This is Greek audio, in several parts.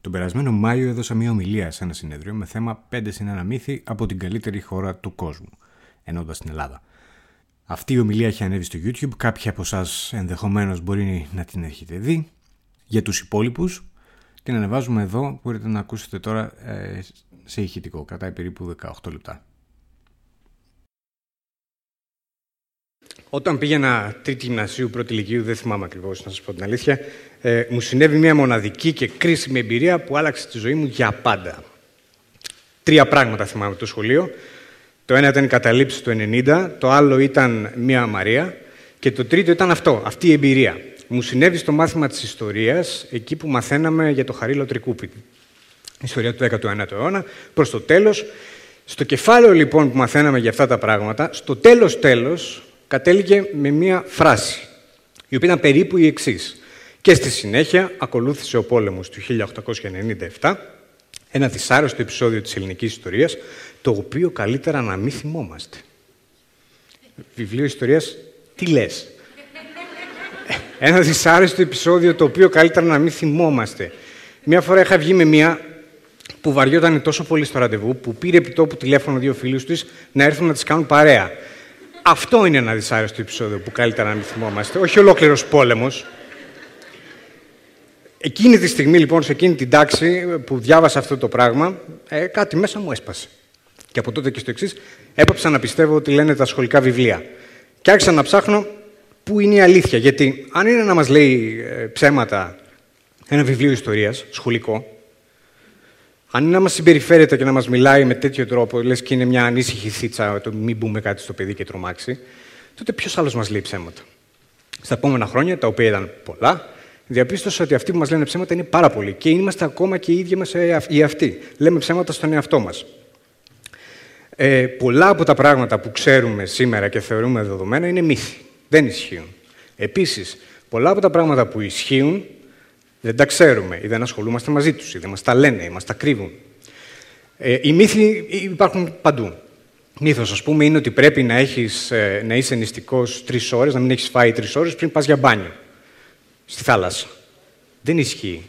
Τον περασμένο Μάιο έδωσα μια ομιλία σε ένα συνέδριο με θέμα 5 συν ένα μύθι από την καλύτερη χώρα του κόσμου, ενώντας την Ελλάδα. Αυτή η ομιλία έχει ανέβει στο YouTube, κάποιοι από εσάς ενδεχομένως μπορεί να την έχετε δει. Για τους υπόλοιπους, την ανεβάζουμε εδώ, μπορείτε να ακούσετε τώρα ε, σε ηχητικό, κρατάει περίπου 18 λεπτά. Όταν πήγαινα τρίτη γυμνασίου, πρώτη ηλικίου, δεν θυμάμαι ακριβώς να σας πω την αλήθεια, ε, μου συνέβη μια μοναδική και κρίσιμη εμπειρία που άλλαξε τη ζωή μου για πάντα. Τρία πράγματα θυμάμαι το σχολείο. Το ένα ήταν η καταλήψη του 90, το άλλο ήταν μια Μαρία και το τρίτο ήταν αυτό, αυτή η εμπειρία. Μου συνέβη στο μάθημα της ιστορίας, εκεί που μαθαίναμε για το Χαρίλο Τρικούπη. Ιστορία του 19ου αιώνα, προς το τέλος. Στο κεφάλαιο λοιπόν που μαθαίναμε για αυτά τα πράγματα, στο τέλος τέλος κατέληγε με μία φράση, η οποία ήταν περίπου η εξής. Και στη συνέχεια ακολούθησε ο πόλεμος του 1897, ένα δυσάρεστο επεισόδιο της ελληνικής ιστορίας, το οποίο καλύτερα να μην θυμόμαστε. Βιβλίο ιστορίας, τι λες; Ένα δυσάρεστο επεισόδιο το οποίο καλύτερα να μην θυμόμαστε. Μια φορά είχα βγει με μία που βαριόταν τόσο πολύ στο ραντεβού που πήρε επί τόπου τηλέφωνο δύο φίλους της να έρθουν να τις κάνουν παρέα. Αυτό είναι ένα δυσάρεστο επεισόδιο που καλύτερα να μην θυμόμαστε. Όχι ολόκληρος πόλεμος. Εκείνη τη στιγμή, λοιπόν, σε εκείνη την τάξη που διάβασα αυτό το πράγμα, ε, κάτι μέσα μου έσπασε. Και από τότε και στο εξής, έπαψα να πιστεύω ότι λένε τα σχολικά βιβλία. Και άρχισα να ψάχνω πού είναι η αλήθεια. Γιατί αν είναι να μας λέει ε, ψέματα ένα βιβλίο ιστορίας, σχολικό, αν είναι να μας συμπεριφέρεται και να μας μιλάει με τέτοιο τρόπο, λες και είναι μια ανήσυχη θίτσα, το μην μπούμε κάτι στο παιδί και τρομάξει, τότε ποιος άλλος μας λέει ψέματα. Στα επόμενα χρόνια, τα οποία ήταν πολλά, διαπίστωσα ότι αυτοί που μας λένε ψέματα είναι πάρα πολλοί και είμαστε ακόμα και οι ίδιοι μας οι αυτοί. Λέμε ψέματα στον εαυτό μας. Ε, πολλά από τα πράγματα που ξέρουμε σήμερα και θεωρούμε δεδομένα είναι μύθοι. Δεν ισχύουν. Επίσης, πολλά από τα πράγματα που ισχύουν δεν τα ξέρουμε ή δεν ασχολούμαστε μαζί τους ή δεν μας τα λένε ή μας τα κρύβουν. Ε, οι μύθοι υπάρχουν παντού. Μύθος, ας πούμε, είναι ότι πρέπει να, έχεις, ε, να είσαι νηστικός τρεις ώρες, να μην έχεις φάει τρεις ώρες πριν πας για μπάνιο στη θάλασσα. Δεν ισχύει.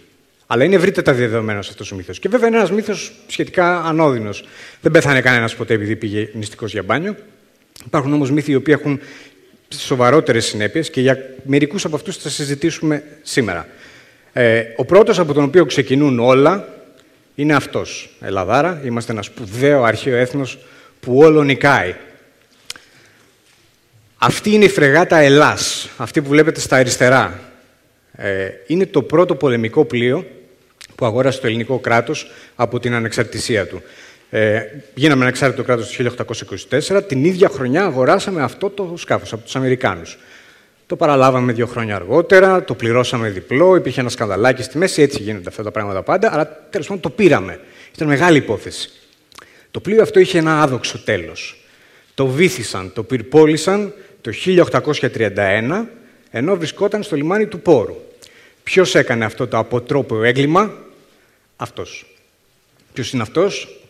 Αλλά είναι ευρύτερα δεδομένο αυτός ο μύθος. Και βέβαια είναι ένας μύθος σχετικά ανώδυνος. Δεν πέθανε κανένας ποτέ επειδή πήγε νηστικός για μπάνιο. Υπάρχουν όμως μύθοι οι οποίοι έχουν σοβαρότερες συνέπειες και για μερικούς από αυτούς θα συζητήσουμε σήμερα. Ε, ο πρώτος από τον οποίο ξεκινούν όλα είναι αυτός. Ελλαδάρα, είμαστε ένας σπουδαίο αρχαίο έθνος που όλο νικάει. Αυτή είναι η φρεγάτα Ελλάς, αυτή που βλέπετε στα αριστερά. Ε, είναι το πρώτο πολεμικό πλοίο που αγόρασε το ελληνικό κράτος από την ανεξαρτησία του. Ε, γίναμε ανεξάρτητο κράτος το 1824, την ίδια χρονιά αγοράσαμε αυτό το σκάφος από τους Αμερικάνους. Το παραλάβαμε δύο χρόνια αργότερα, το πληρώσαμε διπλό, υπήρχε ένα σκανδαλάκι στη μέση, έτσι γίνονται αυτά τα πράγματα πάντα, αλλά τέλος πάντων το πήραμε. Ήταν μεγάλη υπόθεση. Το πλοίο αυτό είχε ένα άδοξο τέλος. Το βύθισαν, το πυρπόλησαν το 1831, ενώ βρισκόταν στο λιμάνι του Πόρου. Ποιος έκανε αυτό το αποτρόπαιο έγκλημα, αυτός. Ποιος είναι αυτός,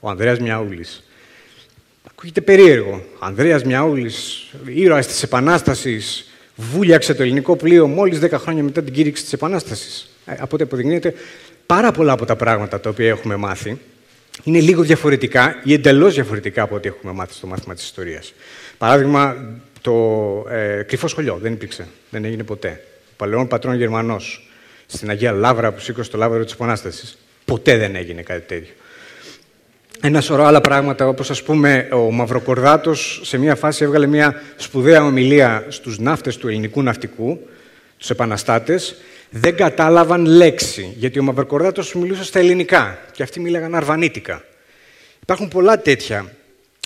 ο Ανδρέας Μιαούλης. Ακούγεται περίεργο. Ανδρέας Μιαούλης, ήρωας της Επανάστασης, βούλιαξε το ελληνικό πλοίο μόλις 10 χρόνια μετά την κήρυξη της Επανάστασης. Ε, από ό,τι αποδεικνύεται, πάρα πολλά από τα πράγματα τα οποία έχουμε μάθει είναι λίγο διαφορετικά ή εντελώς διαφορετικά από ό,τι έχουμε μάθει στο μάθημα της ιστορίας. Παράδειγμα, το ε, κρυφό σχολείο δεν υπήρξε, δεν έγινε ποτέ. Ο παλαιόν πατρόν Γερμανός στην Αγία Λάβρα που σήκωσε το λάβαρο της Επανάστασης. Ποτέ δεν έγινε κάτι τέτοιο ένα σωρό άλλα πράγματα, όπως ας πούμε ο Μαυροκορδάτος σε μια φάση έβγαλε μια σπουδαία ομιλία στους ναύτες του ελληνικού ναυτικού, τους επαναστάτες, δεν κατάλαβαν λέξη, γιατί ο Μαυροκορδάτος μιλούσε στα ελληνικά και αυτοί μίλαγαν αρβανίτικα. Υπάρχουν πολλά τέτοια.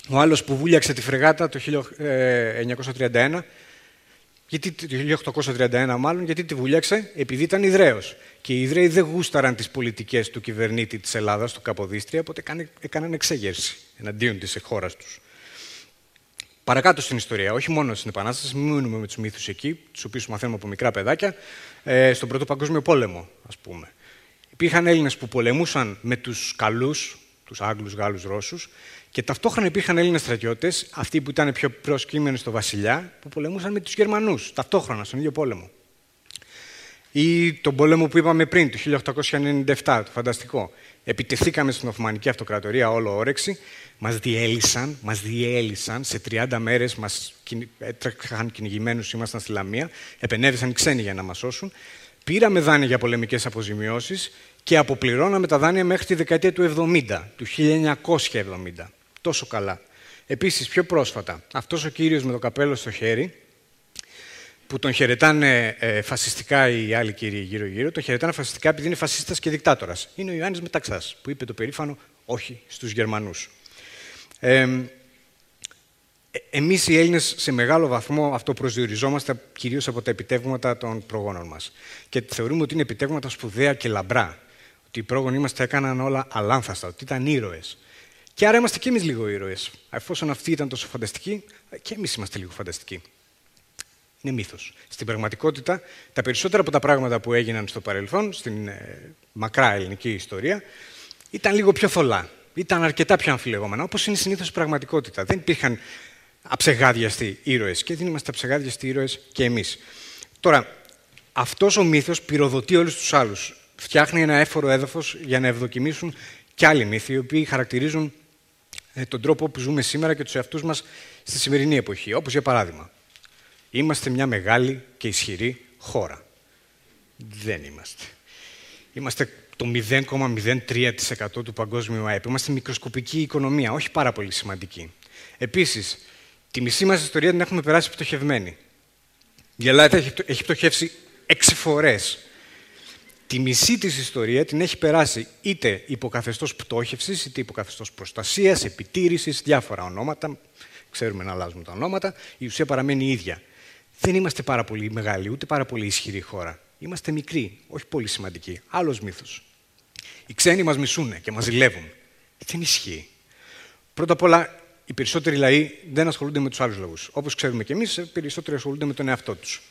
Ο άλλος που βούλιαξε τη φρεγάτα το 1931 γιατί, το 1831 μάλλον, γιατί τη βούλιαξε, επειδή ήταν Ιδραίος. Και οι Ιδραίοι δεν γούσταραν τις πολιτικές του κυβερνήτη της Ελλάδας, του Καποδίστρια, οπότε έκαναν εξέγερση εναντίον της χώρας τους. Παρακάτω στην ιστορία, όχι μόνο στην Επανάσταση, μην μείνουμε με τους μύθους εκεί, τους οποίους μαθαίνουμε από μικρά παιδάκια, ε, στον Πρώτο Παγκόσμιο Πόλεμο, ας πούμε. Υπήρχαν Έλληνες που πολεμούσαν με τους καλούς, τους Άγγλους, Γάλλους, Ρώσους, και ταυτόχρονα υπήρχαν Έλληνες στρατιώτες, αυτοί που ήταν πιο προσκύμενοι στο βασιλιά, που πολεμούσαν με τους Γερμανούς, ταυτόχρονα στον ίδιο πόλεμο. Ή τον πόλεμο που είπαμε πριν, το 1897, το φανταστικό. Επιτεθήκαμε στην Οθωμανική Αυτοκρατορία όλο όρεξη, μας διέλυσαν, μας διέλυσαν, σε 30 μέρες μας έτρεχαν κυνηγημένους, ήμασταν στη Λαμία, επενέβησαν οι ξένοι για να μας σώσουν. Πήραμε δάνεια για πολεμικές αποζημιώσεις και αποπληρώναμε τα δάνεια μέχρι τη δεκαετία του 70, του 1970. Τόσο καλά. Επίσης, πιο πρόσφατα, αυτός ο κύριος με το καπέλο στο χέρι, που τον χαιρετάνε ε, φασιστικά οι άλλοι κύριοι γύρω-γύρω, τον χαιρετάνε φασιστικά επειδή είναι φασίστας και δικτάτορας. Είναι ο Ιωάννης Μεταξάς, που είπε το περήφανο όχι στους Γερμανούς. Ε, εμείς οι Έλληνες σε μεγάλο βαθμό αυτό προσδιοριζόμαστε κυρίως από τα επιτεύγματα των προγόνων μας. Και θεωρούμε ότι είναι επιτεύγματα σπουδαία και λαμπρά. Ότι οι πρόγονοι μας τα έκαναν όλα αλάνθαστα, ότι ήταν ήρωες. Και άρα είμαστε και εμείς λίγο ήρωες. Εφόσον αυτοί ήταν τόσο φανταστικοί, και εμείς είμαστε λίγο φανταστικοί. Είναι μύθος. Στην πραγματικότητα, τα περισσότερα από τα πράγματα που έγιναν στο παρελθόν, στην ε, μακρά ελληνική ιστορία, ήταν λίγο πιο θολά. Ήταν αρκετά πιο αμφιλεγόμενα, όπως είναι συνήθως η πραγματικότητα. Δεν υπήρχαν αψεγάδιαστοι ήρωες και δεν είμαστε αψεγάδιαστοι ήρωες και εμείς. Τώρα, αυτός ο μύθος πυροδοτεί όλους τους άλλους. Φτιάχνει ένα έφορο έδαφος για να ευδοκιμήσουν και άλλοι μύθοι, οι οποίοι χαρακτηρίζουν ε, τον τρόπο που ζούμε σήμερα και τους εαυτούς μας στη σημερινή εποχή. Όπως για παράδειγμα, είμαστε μια μεγάλη και ισχυρή χώρα. Δεν είμαστε. Είμαστε το 0,03% του παγκόσμιου ΑΕΠ. Είμαστε μικροσκοπική οικονομία, όχι πάρα πολύ σημαντική. Επίσης, τη μισή μας ιστορία την έχουμε περάσει πτωχευμένη. Η Ελλάδα έχει πτωχεύσει έξι φορές. Τη μισή της ιστορία την έχει περάσει είτε υποκαθεστώς πτώχευσης, είτε υποκαθεστώς προστασίας, επιτήρησης, διάφορα ονόματα. Ξέρουμε να αλλάζουμε τα ονόματα. Η ουσία παραμένει η ίδια. Δεν είμαστε πάρα πολύ μεγάλοι, ούτε πάρα πολύ ισχυρή χώρα. Είμαστε μικροί, όχι πολύ σημαντικοί. Άλλος μύθος. Οι ξένοι μας μισούν και μας ζηλεύουν. Δεν ισχύει. Πρώτα απ' όλα, οι περισσότεροι λαοί δεν ασχολούνται με τους άλλους λαούς. Όπως ξέρουμε κι εμείς, οι περισσότεροι ασχολούνται με τον εαυτό τους.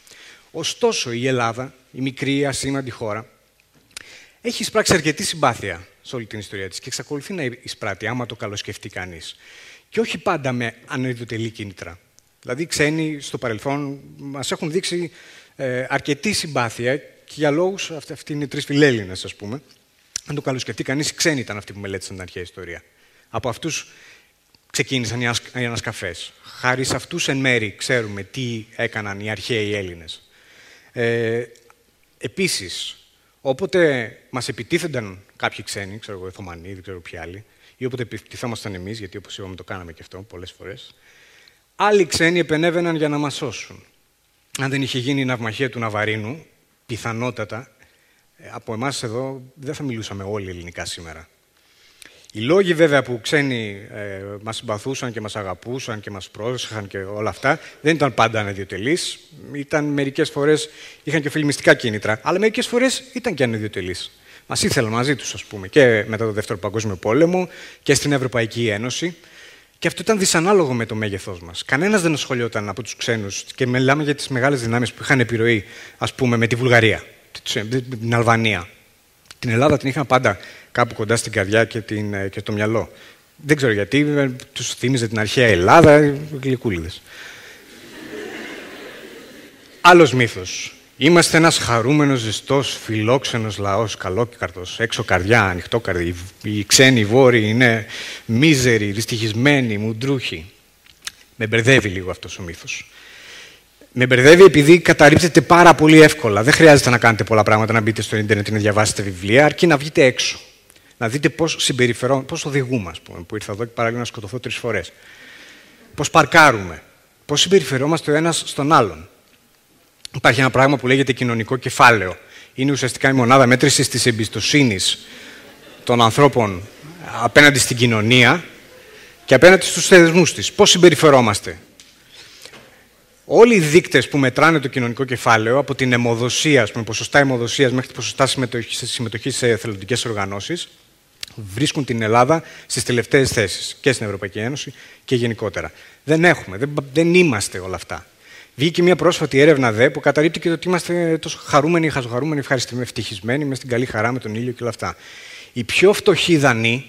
Ωστόσο, η Ελλάδα, η μικρή, ασήμαντη χώρα, έχει εισπράξει αρκετή συμπάθεια σε όλη την ιστορία της και εξακολουθεί να εισπράττει, άμα το καλοσκεφτεί κανείς. Και όχι πάντα με ανεδοτελή κίνητρα. Δηλαδή, οι ξένοι στο παρελθόν μας έχουν δείξει ε, αρκετή συμπάθεια και για λόγους, αυτοί είναι τρεις φιλέλληνες, ας πούμε. Αν το καλοσκεφτεί κανείς, οι ξένοι ήταν αυτοί που μελέτησαν την αρχαία ιστορία. Από αυτούς ξεκίνησαν οι ανασκαφές. Χάρη σε αυτούς εν μέρη ξέρουμε τι έκαναν οι αρχαίοι Έλληνες. Ε, Επίσης, όποτε μας επιτίθενταν κάποιοι ξένοι, ξέρω εγώ, Εθωμανοί, δεν ξέρω ποιοι άλλοι, ή όποτε επιτιθόμασταν εμείς, γιατί όπως είπαμε το κάναμε και αυτό πολλές φορές, Άλλοι ξένοι επενέβαιναν για να μας σώσουν. Αν δεν είχε γίνει η ναυμαχία του Ναβαρίνου, πιθανότατα, ε, από εμάς εδώ δεν θα μιλούσαμε όλοι ελληνικά σήμερα. Οι λόγοι βέβαια που ξένοι ε, μας συμπαθούσαν και μας αγαπούσαν και μας πρόσεχαν και όλα αυτά δεν ήταν πάντα ανεδιοτελείς. Ήταν μερικές φορές, είχαν και φιλμιστικά κίνητρα, αλλά μερικές φορές ήταν και ανεδιοτελείς. Μας ήθελαν μαζί τους, ας πούμε, και μετά το Δεύτερο Παγκόσμιο Πόλεμο και στην Ευρωπαϊκή Ένωση. Και αυτό ήταν δυσανάλογο με το μέγεθός μας. Κανένας δεν ασχολιόταν από τους ξένους και μιλάμε για τις μεγάλες δυνάμεις που είχαν επιρροή, ας πούμε, με τη Βουλγαρία, την Αλβανία. Την Ελλάδα την είχαν πάντα κάπου κοντά στην καρδιά και, την, ε, και το μυαλό. Δεν ξέρω γιατί, ε, τους θύμιζε την αρχαία Ελλάδα, γλυκούλιδες. Άλλος μύθος. Είμαστε ένας χαρούμενος, ζεστός, φιλόξενος λαός, καλόκαρδος, έξω καρδιά, ανοιχτό καρδί. Οι ξένοι βόρειοι είναι μίζεροι, δυστυχισμένοι, μουντρούχοι. Με μπερδεύει λίγο αυτός ο μύθος. Με μπερδεύει επειδή καταρρύπτεται πάρα πολύ εύκολα. Δεν χρειάζεται να κάνετε πολλά πράγματα, να μπείτε στο ίντερνετ ή να διαβάσετε βιβλία, αρκεί να βγείτε έξω. Να δείτε πώς συμπεριφερόμαστε, πώς οδηγούμε, ας πούμε, που ήρθα εδώ και παράλληλα να σκοτωθώ τρεις φορές. Πώς παρκάρουμε. Πώς συμπεριφερόμαστε ο ένας στον άλλον υπάρχει ένα πράγμα που λέγεται κοινωνικό κεφάλαιο. Είναι ουσιαστικά η μονάδα μέτρησης της εμπιστοσύνης των ανθρώπων απέναντι στην κοινωνία και απέναντι στους θεσμούς της. Πώς συμπεριφερόμαστε. Όλοι οι δείκτες που μετράνε το κοινωνικό κεφάλαιο, από την αιμοδοσία, ας πούμε, ποσοστά αιμοδοσίας μέχρι την ποσοστά συμμετοχή σε εθελοντικές οργανώσεις, βρίσκουν την Ελλάδα στις τελευταίες θέσεις και στην Ευρωπαϊκή Ένωση και γενικότερα. Δεν έχουμε, δεν, δεν είμαστε όλα αυτά. Βγήκε μια πρόσφατη έρευνα ΔΕ που καταρρύπτει και το ότι είμαστε τόσο χαρούμενοι, χαζοχαρούμενοι, ευχαριστημένοι, ευτυχισμένοι μες στην καλή χαρά, με τον ήλιο και όλα αυτά. Οι πιο φτωχοί δανείοι,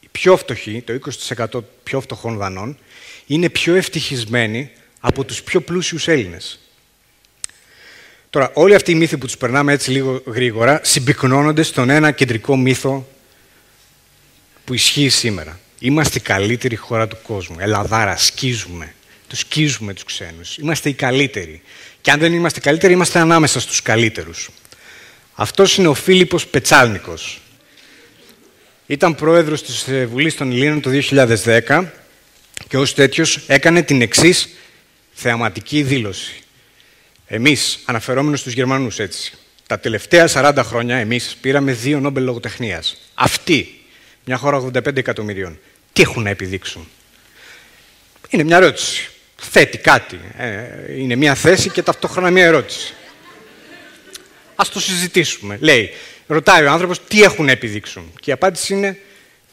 οι πιο φτωχοί, το 20% πιο φτωχών δανών, είναι πιο ευτυχισμένοι από τους πιο πλούσιους Έλληνες. Τώρα, όλοι αυτοί οι μύθοι που τους περνάμε έτσι λίγο γρήγορα συμπυκνώνονται στον ένα κεντρικό μύθο που ισχύει σήμερα. Είμαστε η καλύτερη χώρα του κόσμου. Ελλαδάρα, σκίζουμε. Τους σκίζουμε τους ξένους. Είμαστε οι καλύτεροι. Και αν δεν είμαστε καλύτεροι, είμαστε ανάμεσα στους καλύτερους. Αυτός είναι ο Φίλιππος Πετσάλνικος. Ήταν πρόεδρος της ε, Βουλής των Ελλήνων το 2010 και ως τέτοιος έκανε την εξής θεαματική δήλωση. Εμείς, αναφερόμενοι στους Γερμανούς έτσι, τα τελευταία 40 χρόνια εμείς πήραμε δύο Νόμπελ λογοτεχνίας. Αυτοί, μια χώρα 85 εκατομμυρίων, τι έχουν να επιδείξουν; Είναι μια ερώτηση. Θέτει κάτι. Ε, είναι μια θέση και ταυτόχρονα μια ερώτηση. Ας το συζητήσουμε. Λέει, ρωτάει ο άνθρωπος τι έχουν να επιδείξουν; Και η απάντηση είναι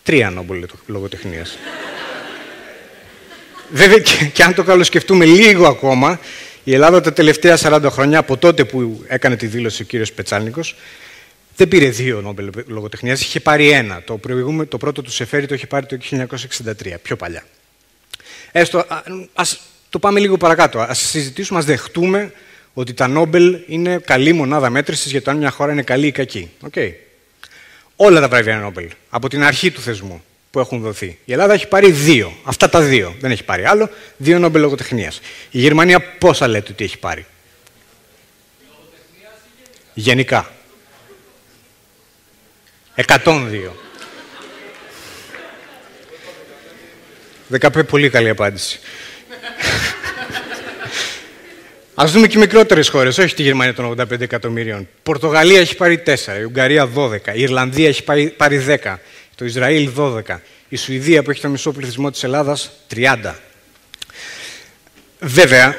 τρία Νόμπελ λογοτεχνίας. Βέβαια, και, και αν το καλοσκεφτούμε λίγο ακόμα, η Ελλάδα τα τελευταία 40 χρόνια, από τότε που έκανε τη δήλωση ο κύριος Πετσάλνικος, δεν πήρε δύο Νόμπελ λογοτεχνίας, είχε πάρει ένα. Το, το πρώτο του Σεφέρι το είχε πάρει το 1963, πιο παλιά. Έστω, ας το πάμε λίγο παρακάτω. Ας συζητήσουμε, ας δεχτούμε ότι τα Νόμπελ είναι καλή μονάδα μέτρησης για το αν μια χώρα είναι καλή ή κακή. Okay. Όλα τα βραβεία Νόμπελ, από την αρχή του θεσμού που έχουν δοθεί. Η Ελλάδα έχει πάρει δύο. Αυτά τα δύο. Δεν έχει πάρει άλλο. Δύο Νόμπελ λογοτεχνίας. Η Γερμανία πόσα λέτε ότι έχει πάρει; Γενικά. 102. 15 πολύ καλή απάντηση. Α δούμε και μικρότερες χώρες, όχι τη Γερμανία των 85 εκατομμύριων. Πορτογαλία έχει πάρει 4, η Ουγγαρία 12, η Ιρλανδία έχει πάρει 10, το Ισραήλ 12, η Σουηδία που έχει το μισό πληθυσμό της Ελλάδας 30. Βέβαια,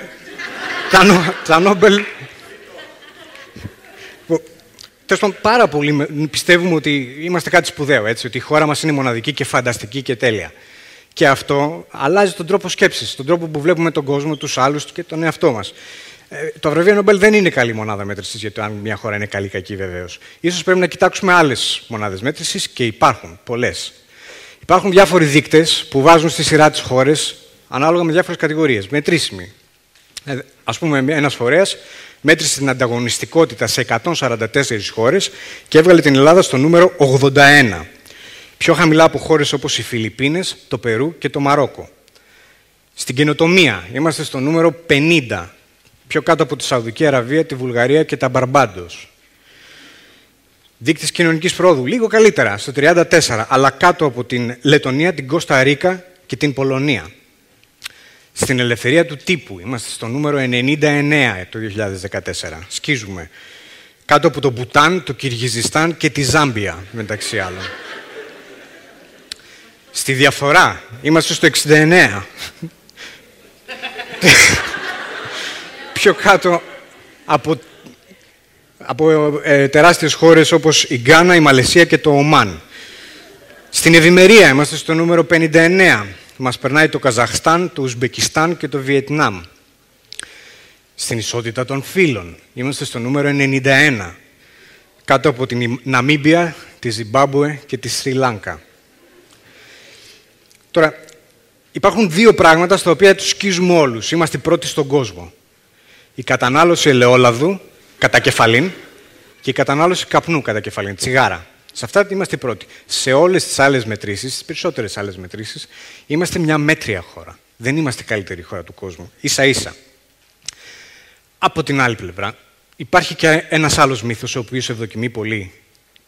τα Νόμπελ... Τέλος πάντων, πάρα πολύ πιστεύουμε ότι είμαστε κάτι σπουδαίο, έτσι, ότι η χώρα μας είναι μοναδική και φανταστική και τέλεια. Και αυτό αλλάζει τον τρόπο σκέψης, τον τρόπο που βλέπουμε τον κόσμο, τους άλλους και τον εαυτό μας. Ε, το βραβείο Νόμπελ δεν είναι καλή μονάδα μέτρησης για το αν μια χώρα είναι καλή ή κακή, βεβαίως. σω πρέπει να κοιτάξουμε άλλες μονάδες μέτρησης και υπάρχουν πολλές. Υπάρχουν διάφοροι δείκτες που βάζουν στη σειρά τις χώρες ανάλογα με διάφορες κατηγορίες. Μετρήσιμοι. Ε, Α πούμε, ένας φορέας μέτρησε την ανταγωνιστικότητα σε 144 χώρες και έβγαλε την Ελλάδα στο νούμερο 81. Πιο χαμηλά από χώρες όπως οι Φιλιππίνες, το Περού και το Μαρόκο. Στην καινοτομία είμαστε στο νούμερο 50 πιο κάτω από τη Σαουδική Αραβία, τη Βουλγαρία και τα Μπαρμπάντος. Δείκτης κοινωνικής πρόοδου, λίγο καλύτερα, στο 34, αλλά κάτω από την Λετωνία, την Κώστα Ρίκα και την Πολωνία. Στην ελευθερία του τύπου, είμαστε στο νούμερο 99 το 2014. Σκίζουμε. Κάτω από το Μπουτάν, το Κυργιζιστάν και τη Ζάμπια, μεταξύ άλλων. Στη διαφορά, είμαστε στο 69 πιο κάτω από, από ε, τεράστιες χώρες όπως η Γκάνα, η Μαλαισία και το Ομάν. Στην ευημερία είμαστε στο νούμερο 59. Μας περνάει το Καζαχστάν, το Ουσμπεκιστάν και το Βιετνάμ. Στην ισότητα των φύλων είμαστε στο νούμερο 91. Κάτω από την Ναμίμπια, τη Ζιμπάμπουε και τη Σρι Λάνκα. Τώρα, υπάρχουν δύο πράγματα στα οποία τους σκίζουμε όλους. Είμαστε πρώτοι στον κόσμο η κατανάλωση ελαιόλαδου κατά κεφαλήν και η κατανάλωση καπνού κατά κεφαλήν, τσιγάρα. Σε αυτά είμαστε οι πρώτοι. Σε όλες τις άλλες μετρήσεις, στι περισσότερες άλλες μετρήσεις, είμαστε μια μέτρια χώρα. Δεν είμαστε η καλύτερη χώρα του κόσμου. σα ίσα. Από την άλλη πλευρά, υπάρχει και ένας άλλος μύθος, ο οποίος ευδοκιμεί πολύ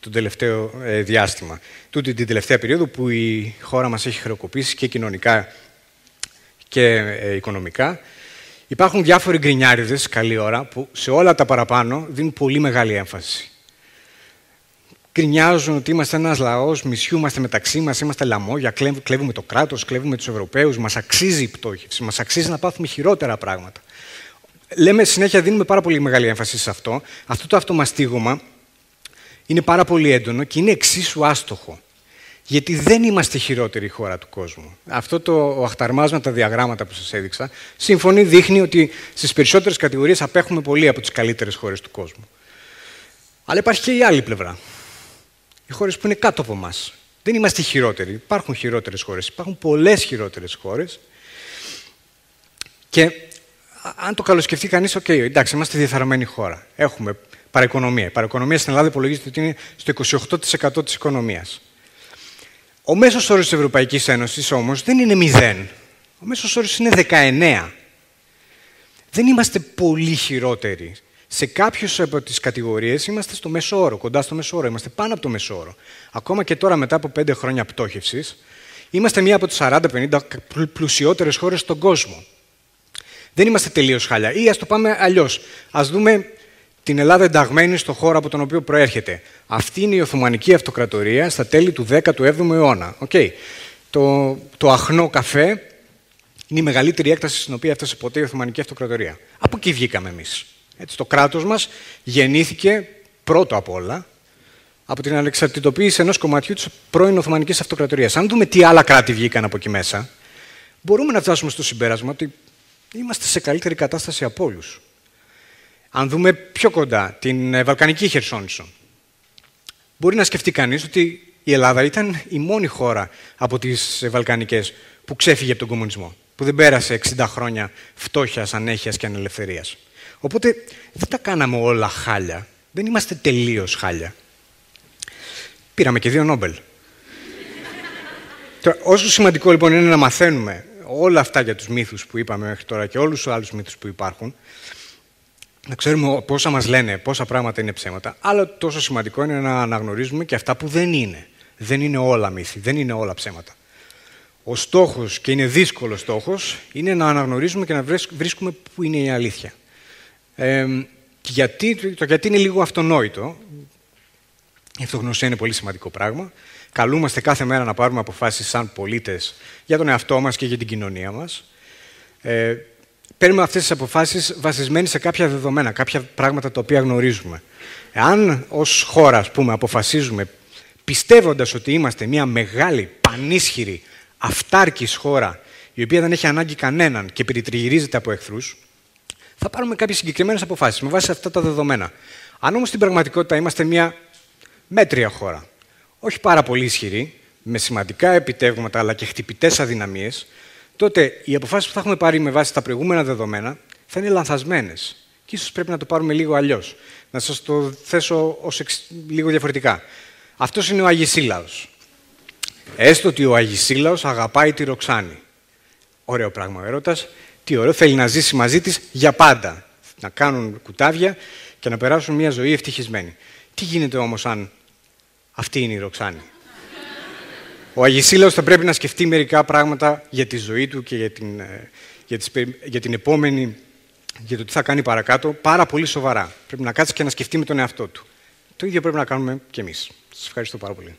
το τελευταίο ε, διάστημα. Τούτη την τελευταία περίοδο που η χώρα μας έχει χρεοκοπήσει και κοινωνικά και ε, οικονομικά Υπάρχουν διάφοροι γκρινιάριδες, καλή ώρα, που σε όλα τα παραπάνω δίνουν πολύ μεγάλη έμφαση. Γκρινιάζουν ότι είμαστε ένας λαός, μισιούμαστε μεταξύ μας, είμαστε λαμόγια, κλέβουμε το κράτος, κλέβουμε τους Ευρωπαίους, μας αξίζει η πτώχευση, μας αξίζει να πάθουμε χειρότερα πράγματα. Λέμε συνέχεια, δίνουμε πάρα πολύ μεγάλη έμφαση σε αυτό. Αυτό το αυτομαστίγωμα είναι πάρα πολύ έντονο και είναι εξίσου άστοχο. Γιατί δεν είμαστε η χειρότερη χώρα του κόσμου. Αυτό το αχταρμάσμα, τα διαγράμματα που σας έδειξα, συμφωνεί, δείχνει ότι στις περισσότερες κατηγορίες απέχουμε πολύ από τις καλύτερες χώρες του κόσμου. Αλλά υπάρχει και η άλλη πλευρά. Οι χώρες που είναι κάτω από εμάς. Δεν είμαστε οι χειρότεροι. Υπάρχουν χειρότερες χώρες. Υπάρχουν πολλές χειρότερες χώρες. Και αν το καλοσκεφτεί κανείς, OK, okay, εντάξει, είμαστε διεφθαρμένη χώρα. Έχουμε παραοικονομία. Η παραοικονομία στην Ελλάδα υπολογίζεται ότι είναι στο 28% της οικονομίας. Ο μέσος όρος της Ευρωπαϊκής Ένωσης όμως δεν είναι 0. Ο μέσος όρος είναι 19. Δεν είμαστε πολύ χειρότεροι. Σε κάποιες από τις κατηγορίες είμαστε στο μέσο όρο, κοντά στο μέσο όρο. Είμαστε πάνω από το μέσο όρο. Ακόμα και τώρα, μετά από 5 χρόνια πτώχευσης, είμαστε μία από τις 40-50 πλουσιότερες χώρες στον κόσμο. Δεν είμαστε τελείως χάλια. Ή ας το πάμε αλλιώς. Α δούμε την Ελλάδα ενταγμένη στο χώρο από τον οποίο προέρχεται. Αυτή είναι η Οθωμανική Αυτοκρατορία στα τέλη του 17ου αιώνα. Okay. Το, το αχνό καφέ είναι η μεγαλύτερη έκταση στην οποία έφτασε ποτέ η Οθωμανική Αυτοκρατορία. Από εκεί βγήκαμε εμείς. το κράτος μας γεννήθηκε πρώτο απ' όλα από την ανεξαρτητοποίηση ενός κομματιού της πρώην Οθωμανικής Αυτοκρατορίας. Αν δούμε τι άλλα κράτη βγήκαν από εκεί μέσα, μπορούμε να φτάσουμε στο συμπέρασμα ότι είμαστε σε καλύτερη κατάσταση από όλους. Αν δούμε πιο κοντά την ε, Βαλκανική Χερσόνησο, μπορεί να σκεφτεί κανείς ότι η Ελλάδα ήταν η μόνη χώρα από τις ε, Βαλκανικές που ξέφυγε από τον κομμουνισμό, που δεν πέρασε 60 χρόνια φτώχειας, ανέχειας και ανελευθερίας. Οπότε δεν τα κάναμε όλα χάλια. Δεν είμαστε τελείως χάλια. Πήραμε και δύο Νόμπελ. όσο σημαντικό λοιπόν είναι να μαθαίνουμε όλα αυτά για τους μύθους που είπαμε μέχρι τώρα και όλους τους άλλους μύθους που υπάρχουν, να ξέρουμε πόσα μας λένε, πόσα πράγματα είναι ψέματα. Αλλά τόσο σημαντικό είναι να αναγνωρίζουμε και αυτά που δεν είναι. Δεν είναι όλα μύθοι, δεν είναι όλα ψέματα. Ο στόχος, και είναι δύσκολος στόχος, είναι να αναγνωρίζουμε και να βρίσκουμε πού είναι η αλήθεια. Ε, γιατί, το γιατί είναι λίγο αυτονόητο. Η αυτογνωσία είναι πολύ σημαντικό πράγμα. Καλούμαστε κάθε μέρα να πάρουμε αποφάσεις σαν πολίτες για τον εαυτό μας και για την κοινωνία μας. Ε, παίρνουμε αυτές τις αποφάσεις βασισμένοι σε κάποια δεδομένα, κάποια πράγματα τα οποία γνωρίζουμε. Εάν ως χώρα, ας πούμε, αποφασίζουμε πιστεύοντας ότι είμαστε μια μεγάλη, πανίσχυρη, αυτάρκης χώρα, η οποία δεν έχει ανάγκη κανέναν και περιτριγυρίζεται από εχθρούς, θα πάρουμε κάποιες συγκεκριμένες αποφάσεις με βάση αυτά τα δεδομένα. Αν όμως στην πραγματικότητα είμαστε μια μέτρια χώρα, όχι πάρα πολύ ισχυρή, με σημαντικά επιτεύγματα αλλά και χτυπητές αδυναμίες, τότε οι αποφάσεις που θα έχουμε πάρει με βάση τα προηγούμενα δεδομένα θα είναι λανθασμένες. Και ίσως πρέπει να το πάρουμε λίγο αλλιώς. Να σας το θέσω ως λίγο διαφορετικά. Αυτός είναι ο Αγισίλαο. Έστω ότι ο Αγισίλαο αγαπάει τη Ροξάνη. Ωραίο πράγμα ο έρωτας. Τι ωραίο, θέλει να ζήσει μαζί της για πάντα. Να κάνουν κουτάβια και να περάσουν μια ζωή ευτυχισμένη. Τι γίνεται όμως αν αυτή είναι η Ροξάνη; Ο Αγισίλαος θα πρέπει να σκεφτεί μερικά πράγματα για τη ζωή του και για την, ε, για, τις, για την επόμενη, για το τι θα κάνει παρακάτω, πάρα πολύ σοβαρά. Πρέπει να κάτσει και να σκεφτεί με τον εαυτό του. Το ίδιο πρέπει να κάνουμε κι εμείς. Σας ευχαριστώ πάρα πολύ.